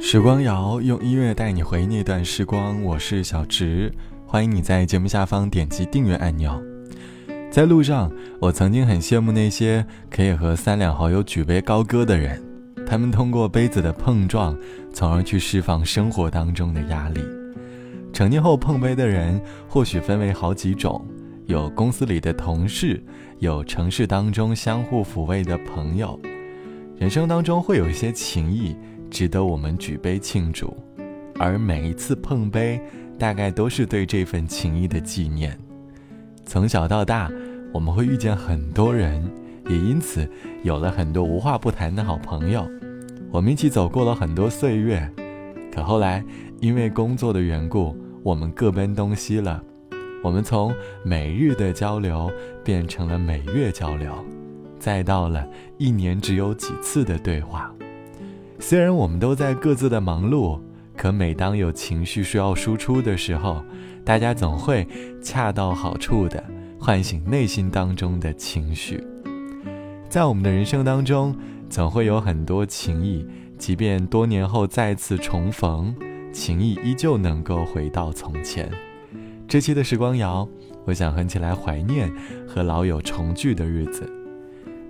时光谣用音乐带你回忆那段时光，我是小植，欢迎你在节目下方点击订阅按钮。在路上，我曾经很羡慕那些可以和三两好友举杯高歌的人，他们通过杯子的碰撞，从而去释放生活当中的压力。成年后碰杯的人，或许分为好几种：有公司里的同事，有城市当中相互抚慰的朋友。人生当中会有一些情谊。值得我们举杯庆祝，而每一次碰杯，大概都是对这份情谊的纪念。从小到大，我们会遇见很多人，也因此有了很多无话不谈的好朋友。我们一起走过了很多岁月，可后来因为工作的缘故，我们各奔东西了。我们从每日的交流变成了每月交流，再到了一年只有几次的对话。虽然我们都在各自的忙碌，可每当有情绪需要输出的时候，大家总会恰到好处的唤醒内心当中的情绪。在我们的人生当中，总会有很多情谊，即便多年后再次重逢，情谊依旧能够回到从前。这期的时光谣，我想哼起来怀念和老友重聚的日子。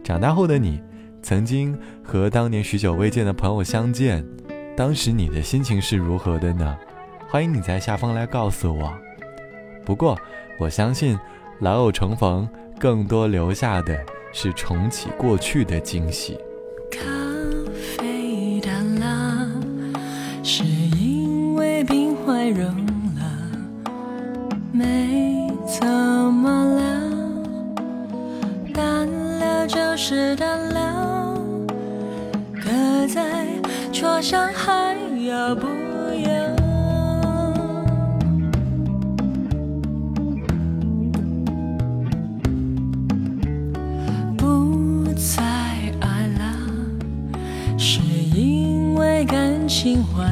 长大后的你。曾经和当年许久未见的朋友相见，当时你的心情是如何的呢？欢迎你在下方来告诉我。不过，我相信老友重逢，更多留下的是重启过去的惊喜。咖啡淡了，是因为冰块融了，没怎么了，淡了就是淡了。在桌上还要不要？不再爱了，是因为感情坏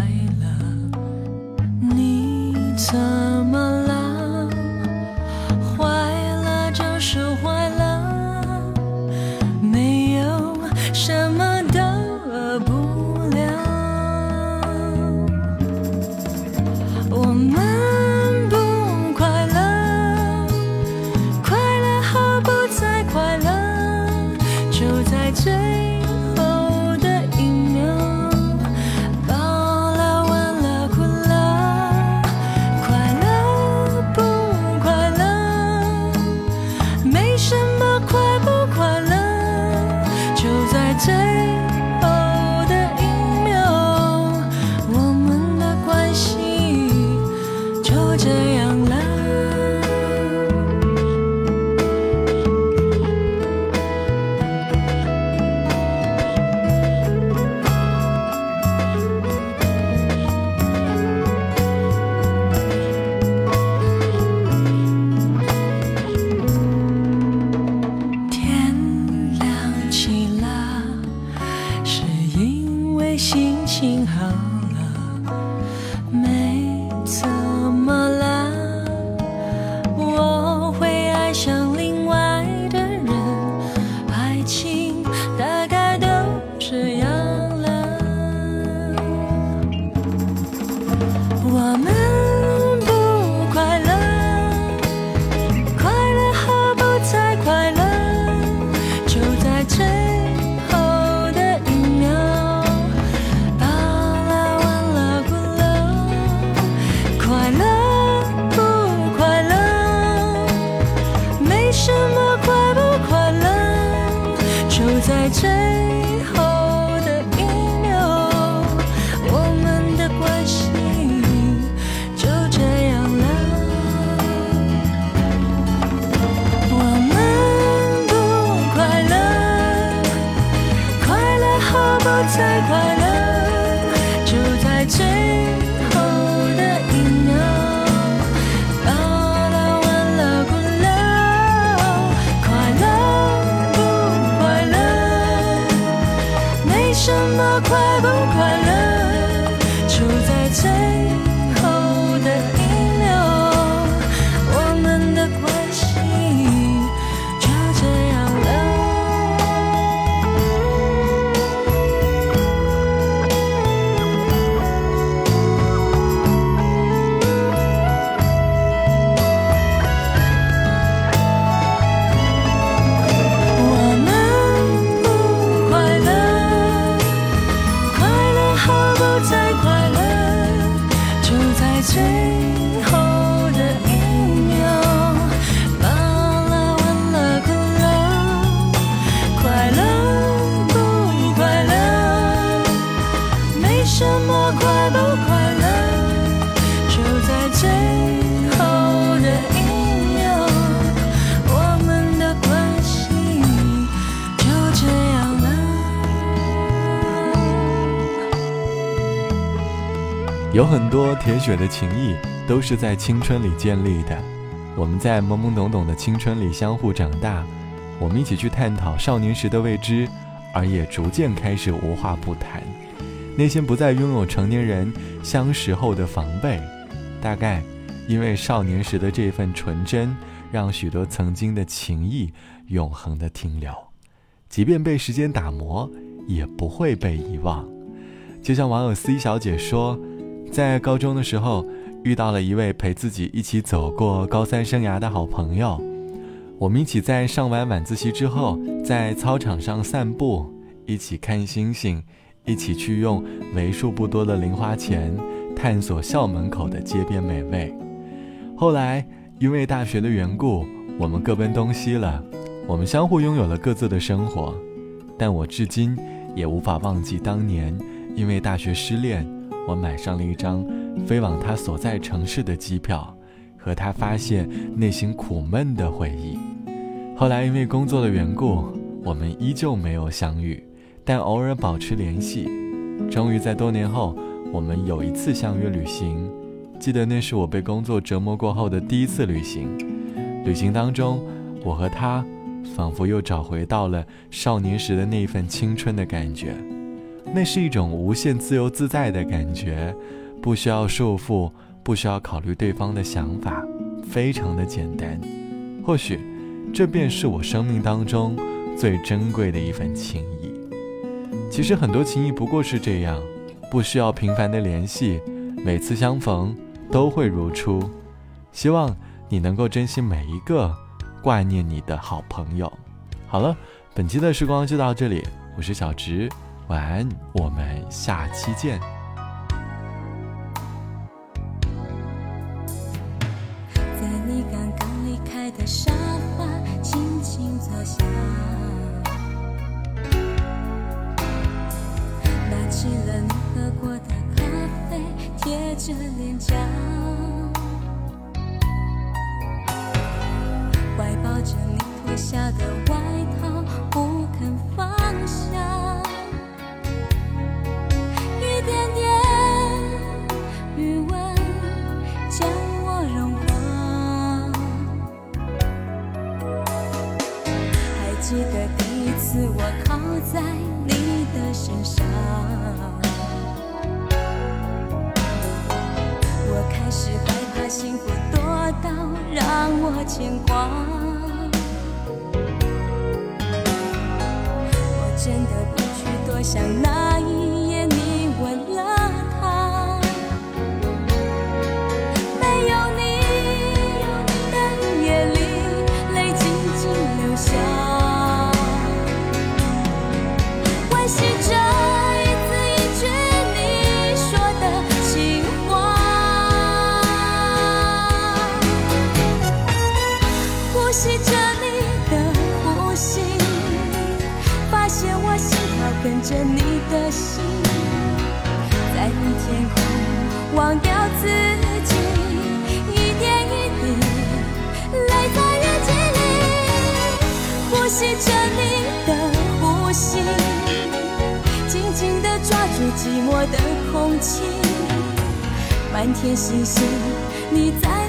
好。clever. 有很多铁血的情谊都是在青春里建立的。我们在懵懵懂懂的青春里相互长大，我们一起去探讨少年时的未知，而也逐渐开始无话不谈。内心不再拥有成年人相识后的防备，大概因为少年时的这份纯真，让许多曾经的情谊永恒的停留，即便被时间打磨，也不会被遗忘。就像网友 C 小姐说。在高中的时候，遇到了一位陪自己一起走过高三生涯的好朋友。我们一起在上完晚自习之后，在操场上散步，一起看星星，一起去用为数不多的零花钱探索校门口的街边美味。后来因为大学的缘故，我们各奔东西了，我们相互拥有了各自的生活。但我至今也无法忘记当年因为大学失恋。我买上了一张飞往他所在城市的机票，和他发现内心苦闷的回忆。后来因为工作的缘故，我们依旧没有相遇，但偶尔保持联系。终于在多年后，我们有一次相约旅行。记得那是我被工作折磨过后的第一次旅行。旅行当中，我和他仿佛又找回到了少年时的那一份青春的感觉。那是一种无限自由自在的感觉，不需要束缚，不需要考虑对方的想法，非常的简单。或许，这便是我生命当中最珍贵的一份情谊。其实很多情谊不过是这样，不需要频繁的联系，每次相逢都会如初。希望你能够珍惜每一个挂念你的好朋友。好了，本期的时光就到这里，我是小直。晚安，我们下期见。在你刚刚离开的沙发，轻轻坐下，拿起了你喝过的咖啡，贴着脸颊，我牵挂。我真的不去多想那着你的心，在你天空忘掉自己，一点一滴泪在日记里，呼吸着你的呼吸，紧紧地抓住寂寞的空气，满天星星，你在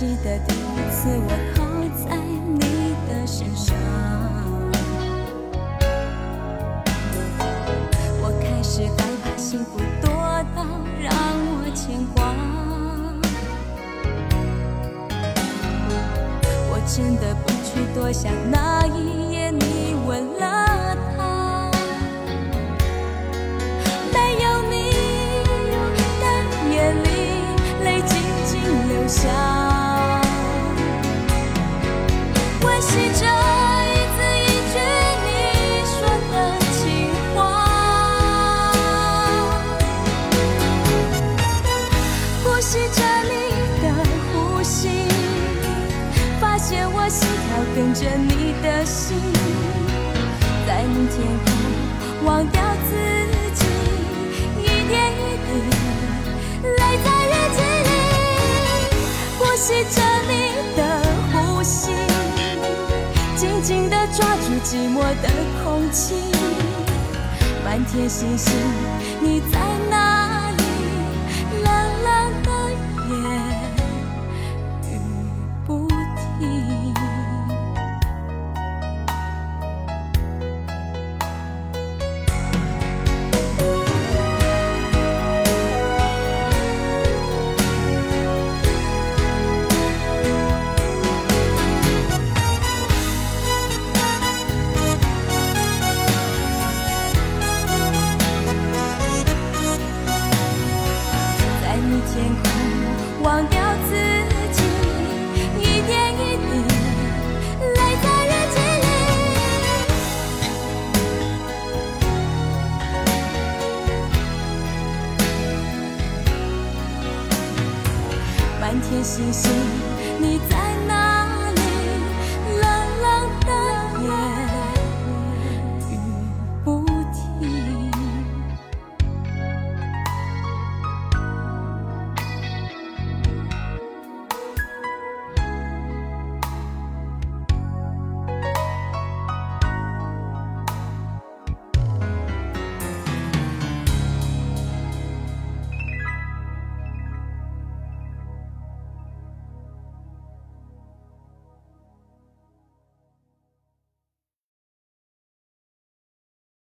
记得第一次我靠在你的身上，我开始害怕幸福多到让我牵挂。我真的不去多想那一夜你吻了他，没有你的夜里，泪静静流下呼吸着你的呼吸，发现我心跳跟着你的心，在你天空忘掉自己，一点一滴泪在日记里，呼吸着你的呼吸，紧紧地抓住寂寞的空气，满天星星你在星星，你在